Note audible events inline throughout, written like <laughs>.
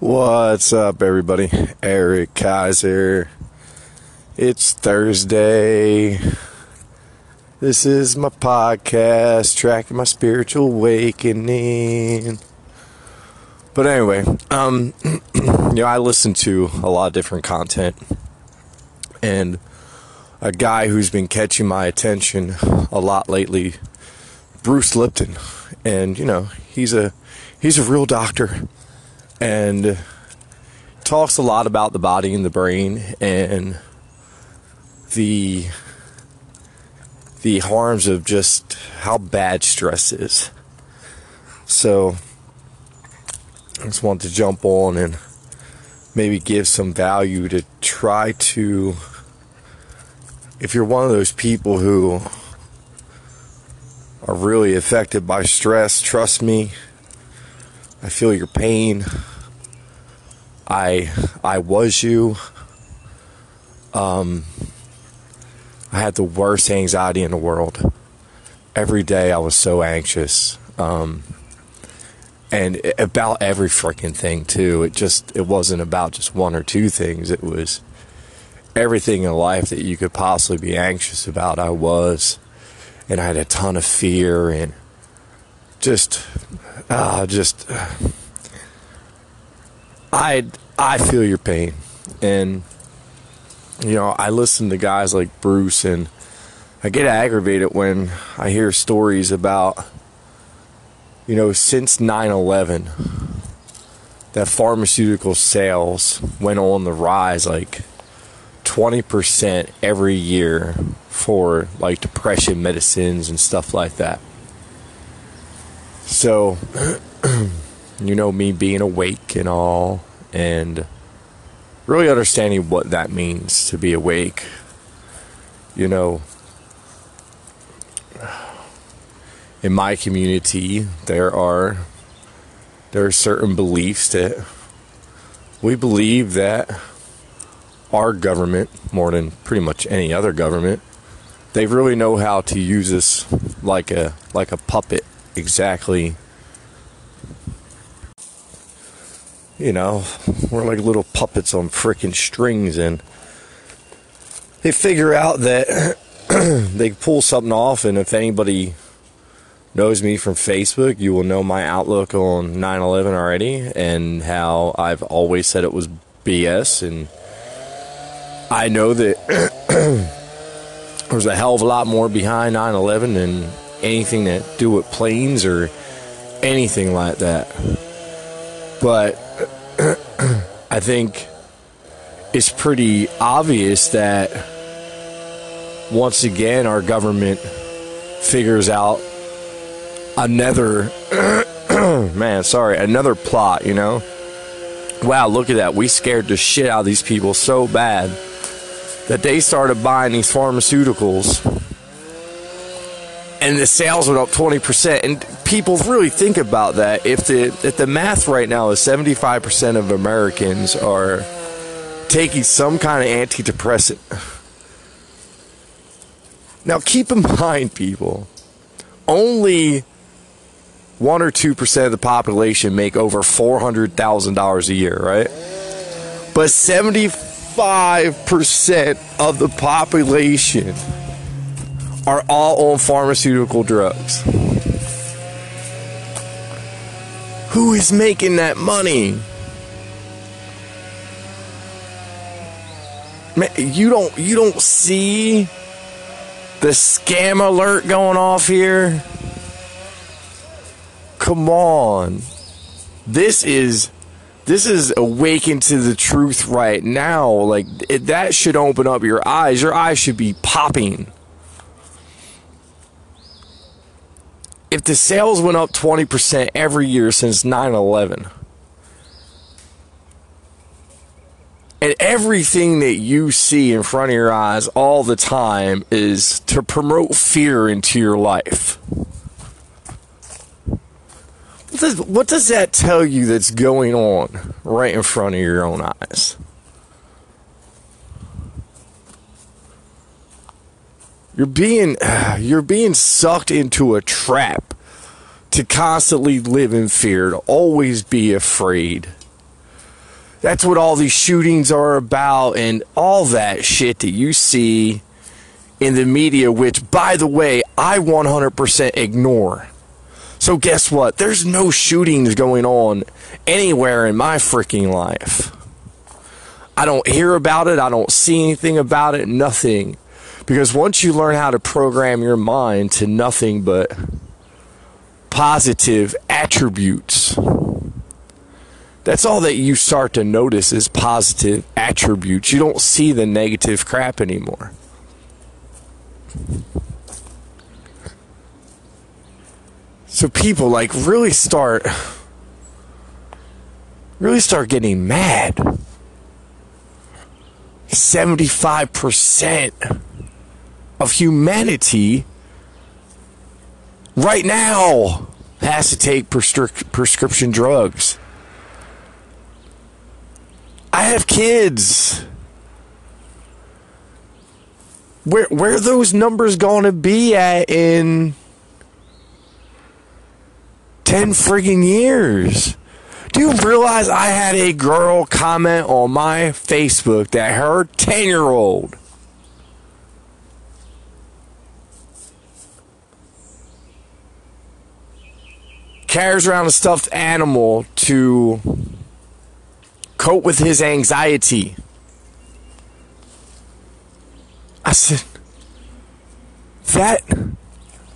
What's up, everybody? Eric Kaiser. It's Thursday. This is my podcast, tracking my spiritual awakening. But anyway, um, <clears throat> you know, I listen to a lot of different content, and a guy who's been catching my attention a lot lately, Bruce Lipton, and you know, he's a he's a real doctor and talks a lot about the body and the brain and the the harms of just how bad stress is. So I just want to jump on and maybe give some value to try to if you're one of those people who are really affected by stress, trust me, I feel your pain. I I was you. Um I had the worst anxiety in the world. Every day I was so anxious. Um and about every freaking thing too. It just it wasn't about just one or two things. It was everything in life that you could possibly be anxious about. I was, and I had a ton of fear and just uh, just I I feel your pain, and you know I listen to guys like Bruce, and I get aggravated when I hear stories about you know since 9/11 that pharmaceutical sales went on the rise like 20% every year for like depression medicines and stuff like that. So, <clears throat> you know, me being awake and all, and really understanding what that means to be awake. You know, in my community, there are there are certain beliefs that we believe that our government, more than pretty much any other government, they really know how to use us like a like a puppet exactly you know we're like little puppets on freaking strings and they figure out that <clears throat> they pull something off and if anybody knows me from Facebook you will know my outlook on 9/11 already and how I've always said it was BS and I know that <clears throat> there's a hell of a lot more behind 9/11 than anything to do with planes or anything like that. But I think it's pretty obvious that once again our government figures out another <clears throat> man, sorry, another plot, you know. Wow, look at that. We scared the shit out of these people so bad that they started buying these pharmaceuticals and the sales went up 20% and people really think about that. If the if the math right now is 75% of Americans are taking some kind of antidepressant. Now keep in <laughs> mind people only 1 or 2% of the population make over $400,000 a year right? But 75% of the population are all on pharmaceutical drugs. Who is making that money? Man, you don't you don't see the scam alert going off here? Come on. This is this is awakened to the truth right now. Like it, that should open up your eyes. Your eyes should be popping. If the sales went up 20% every year since 9 11, and everything that you see in front of your eyes all the time is to promote fear into your life. What does, what does that tell you that's going on right in front of your own eyes? You're being <sighs> you're being sucked into a trap to constantly live in fear, to always be afraid. That's what all these shootings are about and all that shit that you see in the media, which, by the way, I 100% ignore. So, guess what? There's no shootings going on anywhere in my freaking life. I don't hear about it. I don't see anything about it. Nothing. Because once you learn how to program your mind to nothing but positive attributes, that's all that you start to notice is positive attributes. You don't see the negative crap anymore. So people like really start really start getting mad. 75% of humanity right now has to take prescri- prescription drugs. I have kids. Where where are those numbers going to be at in 10 friggin' years? Do you realize I had a girl comment on my Facebook that her 10 year old carries around a stuffed animal to cope with his anxiety? I said, that,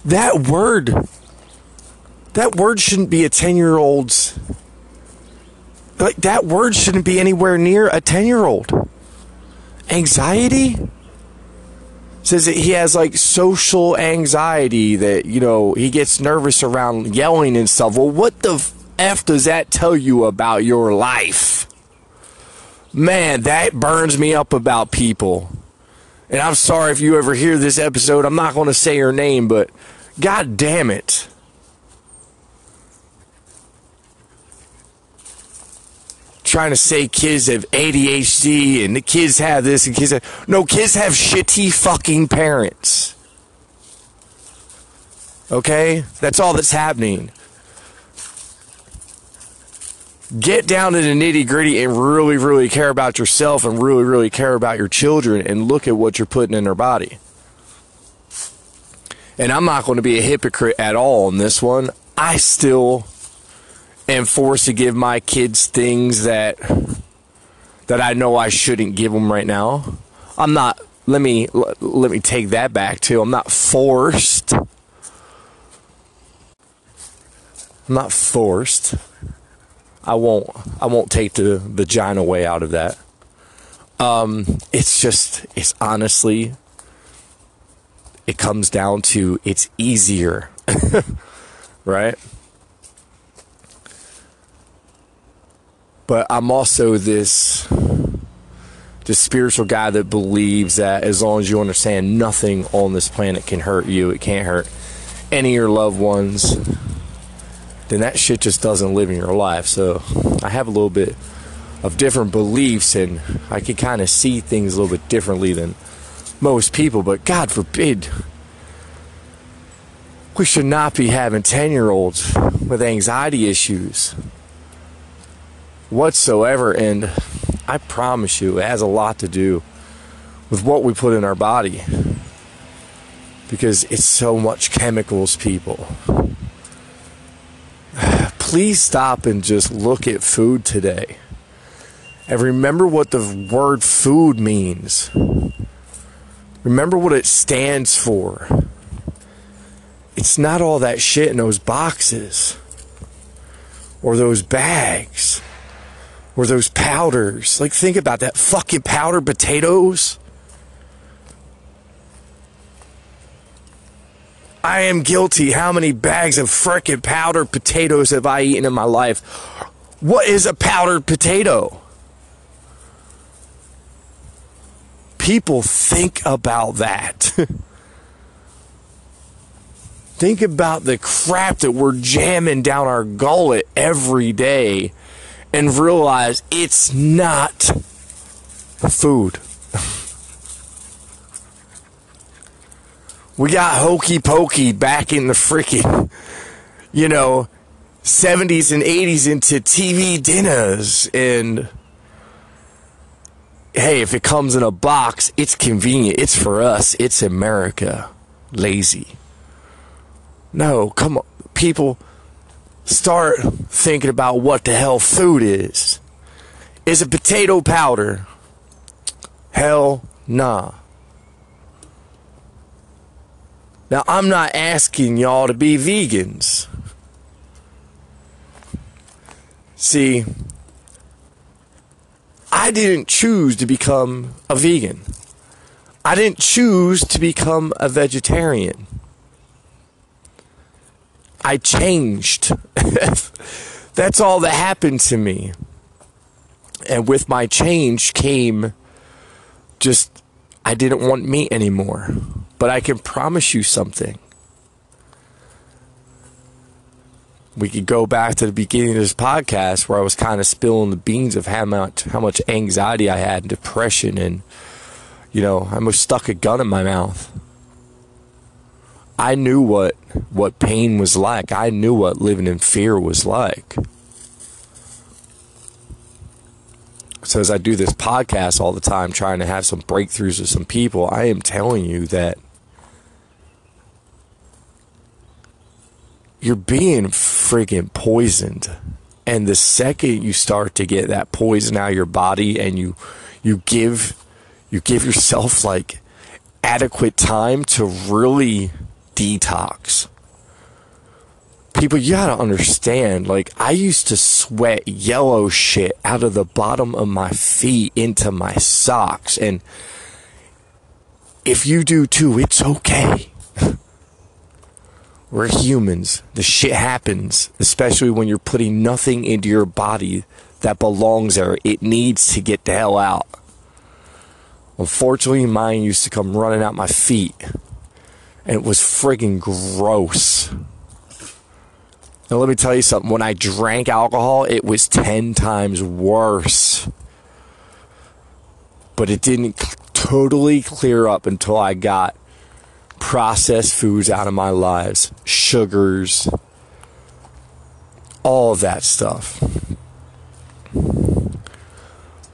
that word, that word shouldn't be a 10 year old's like that word shouldn't be anywhere near a 10 year old. Anxiety? Says that he has like social anxiety that, you know, he gets nervous around yelling and stuff. Well, what the F does that tell you about your life? Man, that burns me up about people. And I'm sorry if you ever hear this episode. I'm not going to say her name, but god damn it. Trying to say kids have ADHD and the kids have this and kids have no kids have shitty fucking parents. Okay? That's all that's happening. Get down to the nitty gritty and really, really care about yourself and really, really care about your children and look at what you're putting in their body. And I'm not going to be a hypocrite at all on this one. I still am forced to give my kids things that that I know I shouldn't give them right now. I'm not let me let me take that back too. I'm not forced. I'm not forced. I won't I won't take the the vagina way out of that. Um it's just it's honestly it comes down to it's easier. <laughs> right? But I'm also this this spiritual guy that believes that as long as you understand nothing on this planet can hurt you, it can't hurt any of your loved ones, then that shit just doesn't live in your life. So I have a little bit of different beliefs and I can kind of see things a little bit differently than most people, but God forbid we should not be having 10 year olds with anxiety issues whatsoever. And I promise you, it has a lot to do with what we put in our body because it's so much chemicals, people. <sighs> Please stop and just look at food today. And remember what the word food means. Remember what it stands for. It's not all that shit in those boxes or those bags or those powders. Like, think about that fucking powdered potatoes. I am guilty. How many bags of frickin' powdered potatoes have I eaten in my life? What is a powdered potato? People think about that. <laughs> think about the crap that we're jamming down our gullet every day and realize it's not food. we got hokey pokey back in the freaking, you know, 70s and 80s into TV dinners and hey, if it comes in a box, it's convenient. It's for us. It's America. Lazy. No, come on. People start thinking about what the hell food is. Is it potato powder? Hell nah. Now, I'm not asking y'all to be vegans. See, I didn't choose to become a vegan. I didn't choose to become a vegetarian. I changed. <laughs> That's all that happened to me. And with my change came just, I didn't want me anymore. But I can promise you something. we could go back to the beginning of this podcast where I was kind of spilling the beans of how much how much anxiety I had, and depression, and you know, I almost stuck a gun in my mouth. I knew what what pain was like. I knew what living in fear was like. So as I do this podcast all the time, trying to have some breakthroughs with some people, I am telling you that you're being freaking poisoned. And the second you start to get that poison out of your body and you you give you give yourself like adequate time to really detox. People, you gotta understand, like, I used to sweat yellow shit out of the bottom of my feet into my socks. And if you do too, it's okay. <laughs> We're humans. The shit happens, especially when you're putting nothing into your body that belongs there. It needs to get the hell out. Unfortunately, mine used to come running out my feet. And it was friggin' gross. Now, let me tell you something. When I drank alcohol, it was 10 times worse. But it didn't totally clear up until I got processed foods out of my lives, sugars, all that stuff.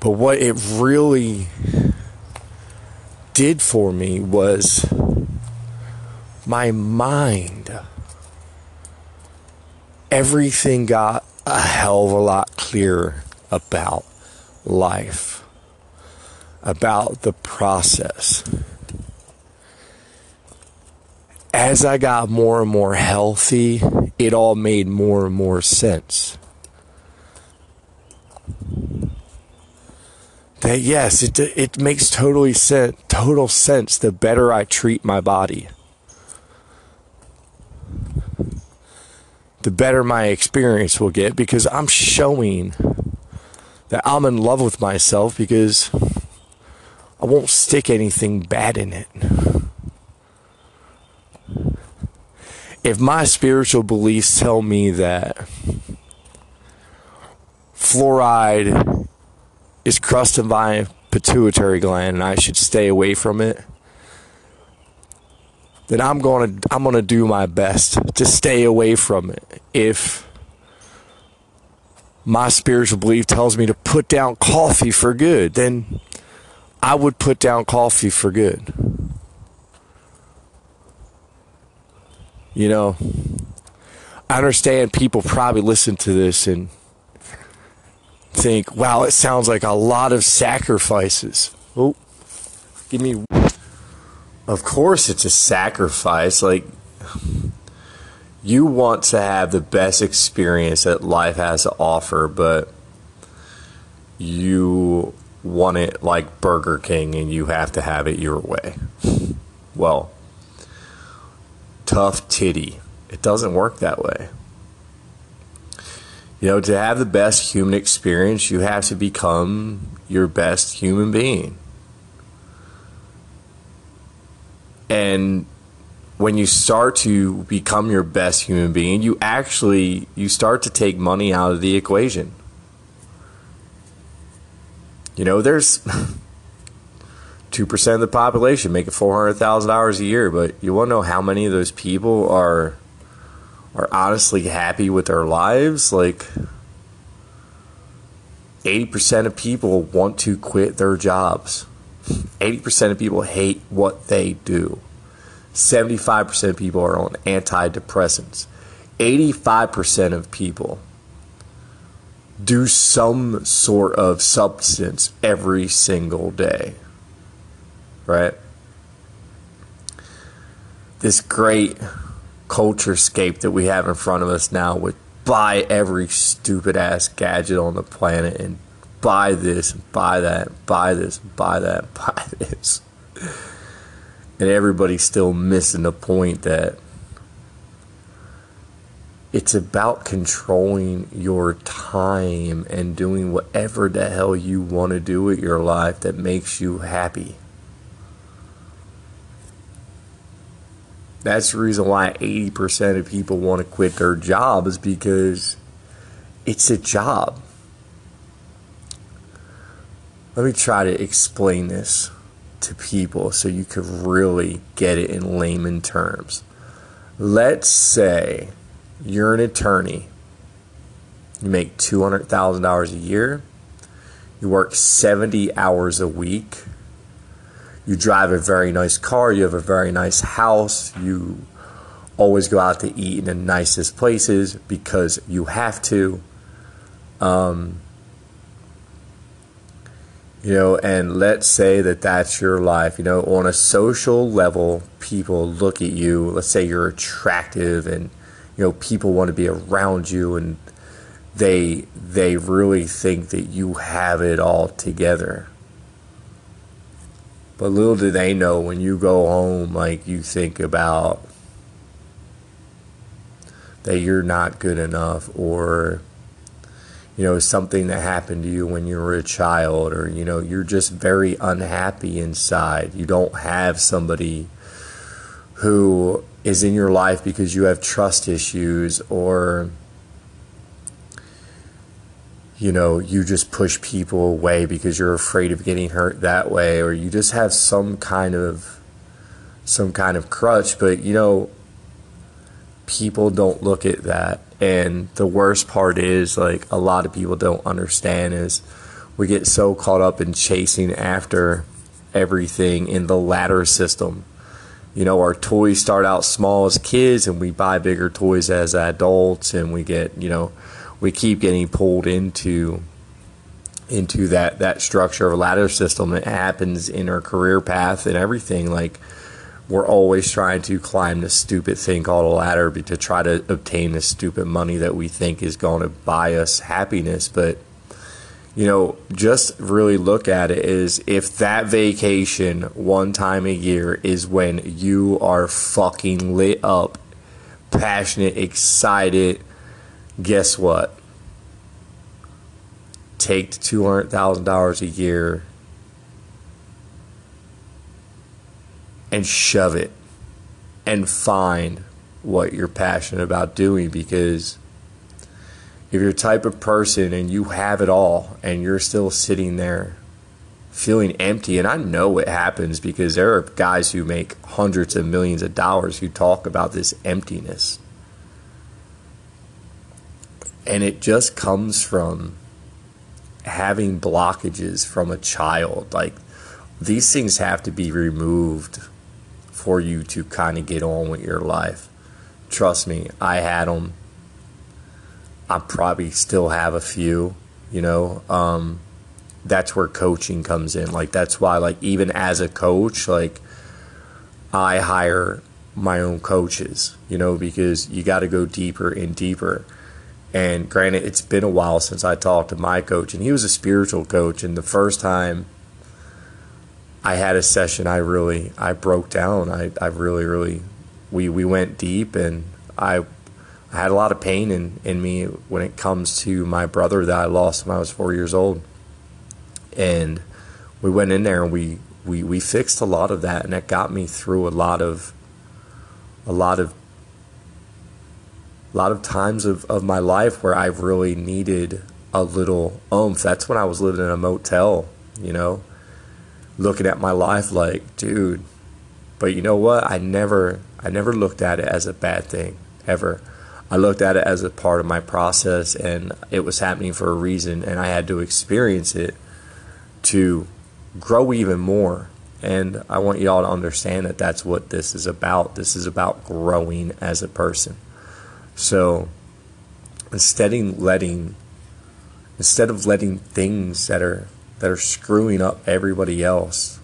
But what it really did for me was my mind. Everything got a hell of a lot clearer about life, about the process as I got more and more healthy, it all made more and more sense. That yes, it it makes totally sense, total sense the better I treat my body. The better my experience will get because I'm showing that I'm in love with myself because I won't stick anything bad in it. if my spiritual beliefs tell me that fluoride is crusted by pituitary gland and I should stay away from it, then I'm going to I'm going to do my best to stay away from it. If my spiritual belief tells me to put down coffee for good, then I would put down coffee for good. You know, I understand people probably listen to this and think, wow, it sounds like a lot of sacrifices. Oh, give me. Of course, it's a sacrifice. Like, you want to have the best experience that life has to offer, but you want it like Burger King and you have to have it your way. Well, tough titty. It doesn't work that way. You know, to have the best human experience, you have to become your best human being. And when you start to become your best human being, you actually you start to take money out of the equation. You know, there's <laughs> 2% of the population making $400,000 a year, but you want to know how many of those people are are honestly happy with their lives? Like 80% of people want to quit their jobs. 80% of people hate what they do. 75% of people are on antidepressants. 85% of people do some sort of substance every single day. Right? This great culture scape that we have in front of us now with buy every stupid ass gadget on the planet and buy this, buy that, buy this, buy that, <laughs> buy this. And everybody's still missing the point that it's about controlling your time and doing whatever the hell you want to do with your life that makes you happy. That's the reason why 80% of people want to quit their job is because it's a job. Let me try to explain this to people so you could really get it in layman terms. Let's say you're an attorney, you make $200,000 a year, you work 70 hours a week, you drive a very nice car, you have a very nice house, you always go out to eat in the nicest places because you have to. Um, you know, and let's say that that's your life. You know, on a social level, people look at you. Let's say you're attractive and you know people want to be around you and they they really think that you have it all together but little do they know when you go home like you think about that you're not good enough or you know something that happened to you when you were a child or you know you're just very unhappy inside. You don't have somebody who is in your life because you have trust issues or you know you just push people away because you're afraid of getting hurt that way or you just have some kind of some kind of crutch. But you know people don't look at that and the worst part is like a lot of people don't understand is we get so caught up in chasing after everything in the ladder system. You know, our toys start out small as kids and we buy bigger toys as adults and we get, you know, we keep getting pulled into into that that structure of a ladder system. That happens in our career path and everything. Like we're always trying to climb this stupid thing called a ladder to try to obtain this stupid money that we think is going to buy us happiness but you know, just really look at it is if that vacation one time a year is when you are fucking lit up, passionate, excited, guess what? Take the $200,000 a year and shove it and find what you're passionate about doing because if you're a type of person and you have it all and you're still sitting there feeling empty, and I know it happens because there are guys who make hundreds of millions of dollars who talk about this emptiness. And it just comes from having blockages from a child. Like these things have to be removed for you to kind of get on with your life. Trust me, I had them I probably still have a few, you know. Um, that's where coaching comes in. Like that's why, like even as a coach, like I hire my own coaches, you know, because you got to go deeper and deeper. And granted, it's been a while since I talked to my coach, and he was a spiritual coach. And the first time I had a session, I really I broke down. I I really really we we went deep, and I I had a lot of pain in, in me when it comes to my brother that I lost when I was four years old. And we went in there and we, we, we fixed a lot of that and it got me through a lot of a lot of a lot of times of, of my life where I really needed a little oomph. That's when I was living in a motel, you know, looking at my life like, dude. But you know what? I never I never looked at it as a bad thing ever. I looked at it as a part of my process and it was happening for a reason and I had to experience it to grow even more. And I want y'all to understand that that's what this is about. This is about growing as a person. So instead of letting instead of letting things that are that are screwing up everybody else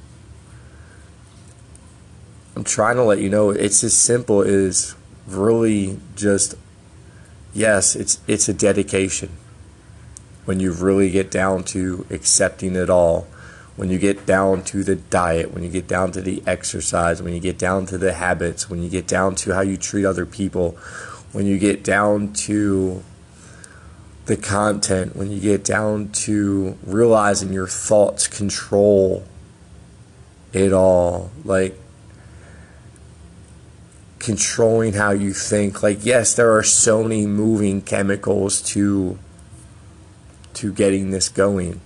I'm trying to let you know it's as simple as really just yes, it's it's a dedication. When you really get down to accepting it all, when you get down to the diet, when you get down to the exercise, when you get down to the habits, when you get down to how you treat other people, when you get down to the content, when you get down to realizing your thoughts control it all, like controlling how you think. Like, yes, there are so many moving chemicals to to getting this going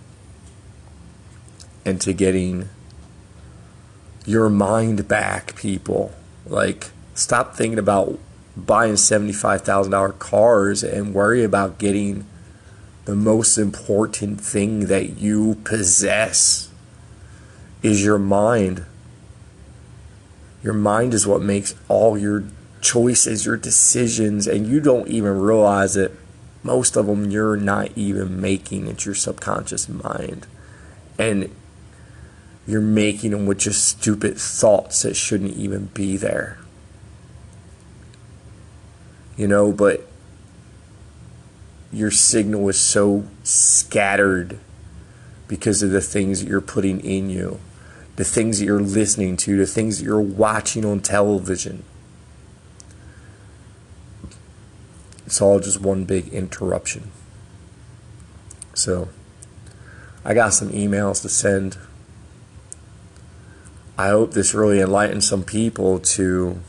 and to getting your mind back, people. Like, stop thinking about buying $75,000 cars and worry about getting the most important thing that you possess is your mind. Your mind is what makes all your choices, your decisions, and you don't even realize it. Most of them you're not even making. It's your subconscious mind. And you're making them with just stupid thoughts that shouldn't even be there. You know, but your signal is so scattered because of the things that you're putting in you the things that you're listening to, the things that you're watching on television. It's all just one big interruption. So, I got some emails to send. I hope this really enlightens some people to,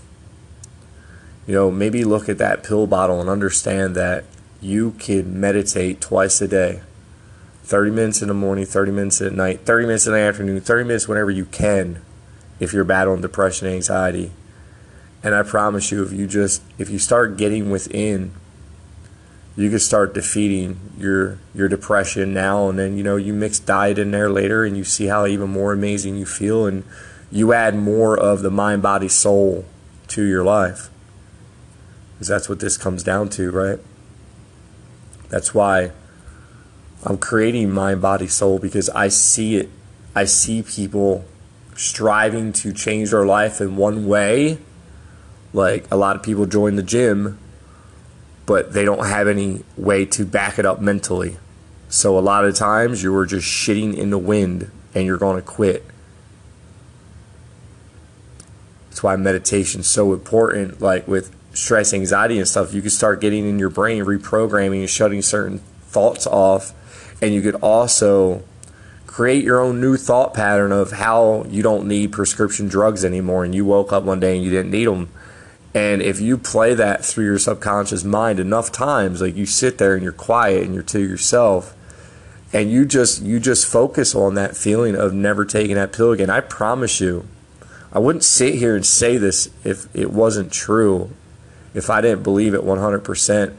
you know, maybe look at that pill bottle and understand that you can meditate twice a day. 30 minutes in the morning, 30 minutes at night, 30 minutes in the afternoon, 30 minutes whenever you can if you're battling depression anxiety. And I promise you if you just if you start getting within you can start defeating your your depression now and then. You know you mix diet in there later and you see how even more amazing you feel and you add more of the mind body soul to your life because that's what this comes down to right that's why I'm creating mind, body, soul because I see it. I see people striving to change their life in one way. Like a lot of people join the gym, but they don't have any way to back it up mentally. So a lot of times you are just shitting in the wind and you're going to quit. That's why meditation's so important. Like with stress, anxiety, and stuff, you could start getting in your brain, reprogramming and shutting certain thoughts off. And you could also create your own new thought pattern of how you don't need prescription drugs anymore. And you woke up one day and you didn't need them and if you play that through your subconscious mind enough times like you sit there and you're quiet and you're to yourself and you just you just focus on that feeling of never taking that pill again i promise you i wouldn't sit here and say this if it wasn't true if i didn't believe it 100%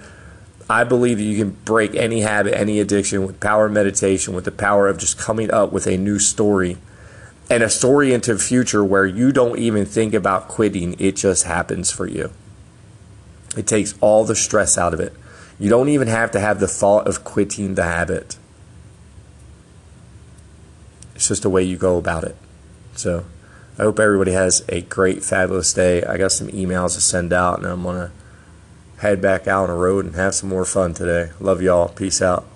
I believe that you can break any habit, any addiction with power of meditation, with the power of just coming up with a new story and a story into the future where you don't even think about quitting. It just happens for you. It takes all the stress out of it. You don't even have to have the thought of quitting the habit. It's just the way you go about it. So I hope everybody has a great, fabulous day. I got some emails to send out, and I'm going to head back out on the road and have some more fun today. Love y'all. Peace out.